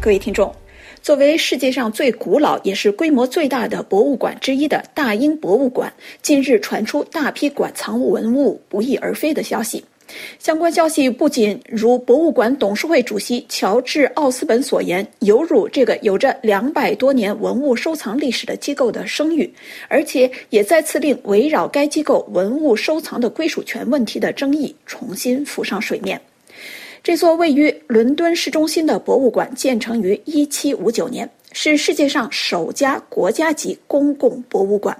各位听众，作为世界上最古老也是规模最大的博物馆之一的大英博物馆，近日传出大批馆藏文物不翼而飞的消息。相关消息不仅如博物馆董事会主席乔治·奥斯本所言，有辱这个有着两百多年文物收藏历史的机构的声誉，而且也再次令围绕该机构文物收藏的归属权问题的争议重新浮上水面。这座位于伦敦市中心的博物馆建成于1759年，是世界上首家国家级公共博物馆。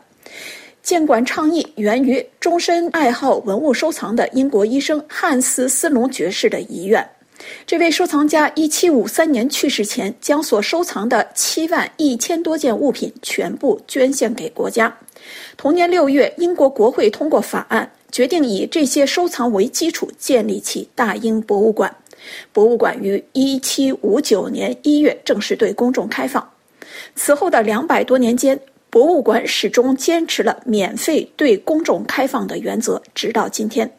建馆倡议源于终身爱好文物收藏的英国医生汉斯·斯隆爵士的遗愿。这位收藏家1753年去世前，将所收藏的七万一千多件物品全部捐献给国家。同年六月，英国国会通过法案。决定以这些收藏为基础建立起大英博物馆。博物馆于1759年1月正式对公众开放。此后的两百多年间，博物馆始终坚持了免费对公众开放的原则，直到今天。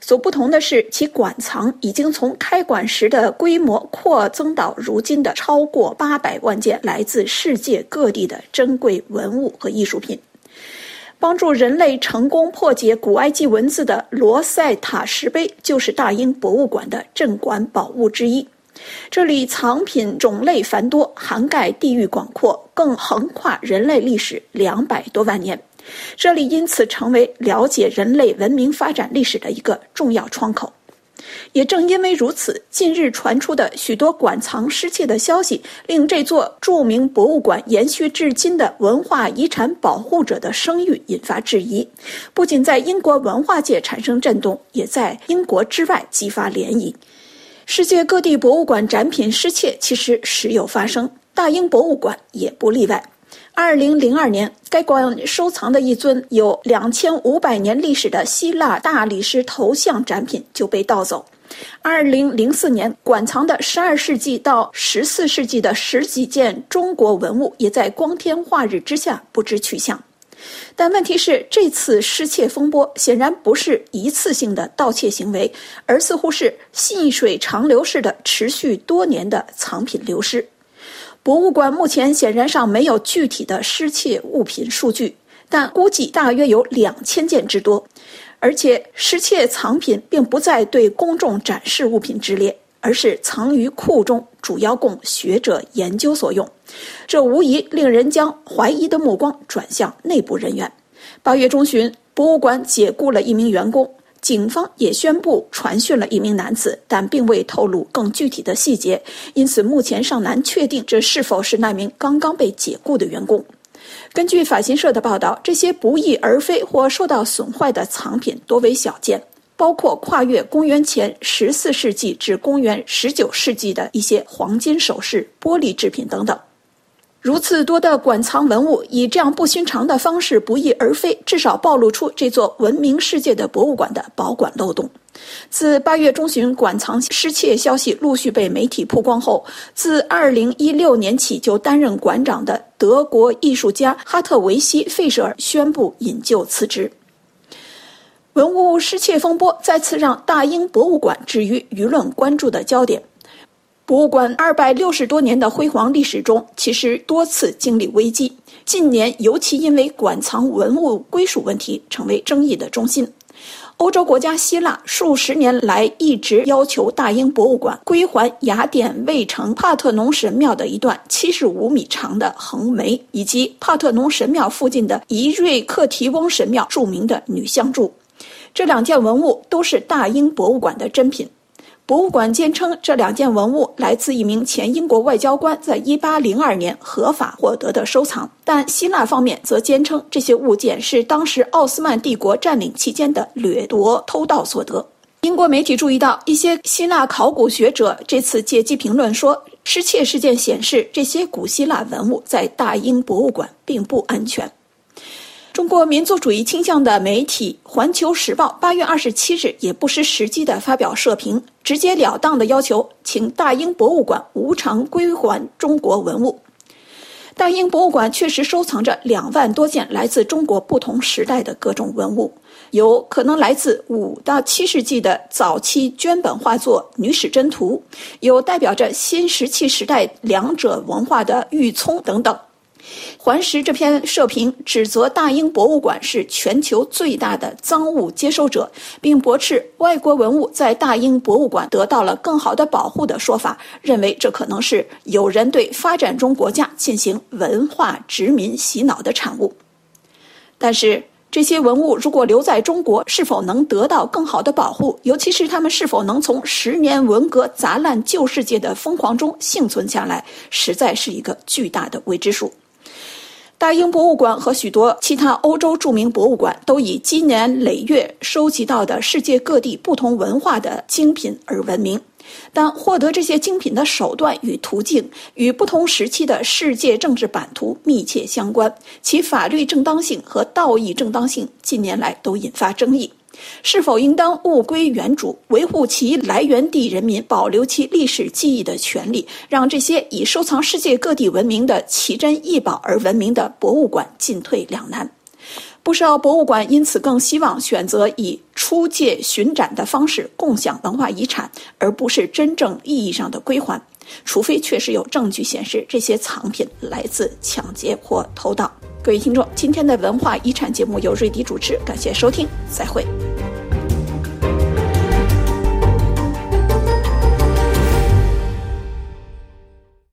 所不同的是，其馆藏已经从开馆时的规模扩增到如今的超过八百万件来自世界各地的珍贵文物和艺术品。帮助人类成功破解古埃及文字的罗塞塔石碑，就是大英博物馆的镇馆宝物之一。这里藏品种类繁多，涵盖地域广阔，更横跨人类历史两百多万年。这里因此成为了解人类文明发展历史的一个重要窗口。也正因为如此，近日传出的许多馆藏失窃的消息，令这座著名博物馆延续至今的文化遗产保护者的声誉引发质疑。不仅在英国文化界产生震动，也在英国之外激发涟漪。世界各地博物馆展品失窃其实时有发生，大英博物馆也不例外。二零零二年，该馆收藏的一尊有两千五百年历史的希腊大理石头像展品就被盗走。二零零四年，馆藏的十二世纪到十四世纪的十几件中国文物也在光天化日之下不知去向。但问题是，这次失窃风波显然不是一次性的盗窃行为，而似乎是细水长流式的持续多年的藏品流失。博物馆目前显然上没有具体的失窃物品数据，但估计大约有两千件之多，而且失窃藏品并不在对公众展示物品之列，而是藏于库中，主要供学者研究所用。这无疑令人将怀疑的目光转向内部人员。八月中旬，博物馆解雇了一名员工。警方也宣布传讯了一名男子，但并未透露更具体的细节，因此目前尚难确定这是否是那名刚刚被解雇的员工。根据法新社的报道，这些不翼而飞或受到损坏的藏品多为小件，包括跨越公元前十四世纪至公元十九世纪的一些黄金首饰、玻璃制品等等。如此多的馆藏文物以这样不寻常的方式不翼而飞，至少暴露出这座闻名世界的博物馆的保管漏洞。自八月中旬馆藏失窃消息陆续被媒体曝光后，自二零一六年起就担任馆长的德国艺术家哈特维希·费舍尔宣布引咎辞职。文物失窃风波再次让大英博物馆置于舆论关注的焦点。博物馆二百六十多年的辉煌历史中，其实多次经历危机。近年尤其因为馆藏文物归属问题成为争议的中心。欧洲国家希腊数十年来一直要求大英博物馆归还雅典卫城帕特农神庙的一段七十五米长的横眉，以及帕特农神庙附近的伊瑞克提翁神庙著名的女像柱。这两件文物都是大英博物馆的珍品。博物馆坚称，这两件文物来自一名前英国外交官在1802年合法获得的收藏，但希腊方面则坚称这些物件是当时奥斯曼帝国占领期间的掠夺、偷盗所得。英国媒体注意到，一些希腊考古学者这次借机评论说，失窃事件显示这些古希腊文物在大英博物馆并不安全。中国民族主义倾向的媒体《环球时报》八月二十七日也不失时机地发表社评，直截了当地要求请大英博物馆无偿归还中国文物。大英博物馆确实收藏着两万多件来自中国不同时代的各种文物，有可能来自五到七世纪的早期绢本画作《女史箴图》，有代表着新石器时代两者文化的玉琮等等。环石这篇社评指责大英博物馆是全球最大的赃物接收者，并驳斥外国文物在大英博物馆得到了更好的保护的说法，认为这可能是有人对发展中国家进行文化殖民洗脑的产物。但是，这些文物如果留在中国，是否能得到更好的保护？尤其是他们是否能从十年文革砸烂旧世界的疯狂中幸存下来，实在是一个巨大的未知数。大英博物馆和许多其他欧洲著名博物馆都以积年累月收集到的世界各地不同文化的精品而闻名，但获得这些精品的手段与途径与不同时期的世界政治版图密切相关，其法律正当性和道义正当性近年来都引发争议。是否应当物归原主，维护其来源地人民保留其历史记忆的权利，让这些以收藏世界各地文明的奇珍异宝而闻名的博物馆进退两难？不少博物馆因此更希望选择以出借巡展的方式共享文化遗产，而不是真正意义上的归还，除非确实有证据显示这些藏品来自抢劫或偷盗。各位听众，今天的文化遗产节目由瑞迪主持，感谢收听，再会。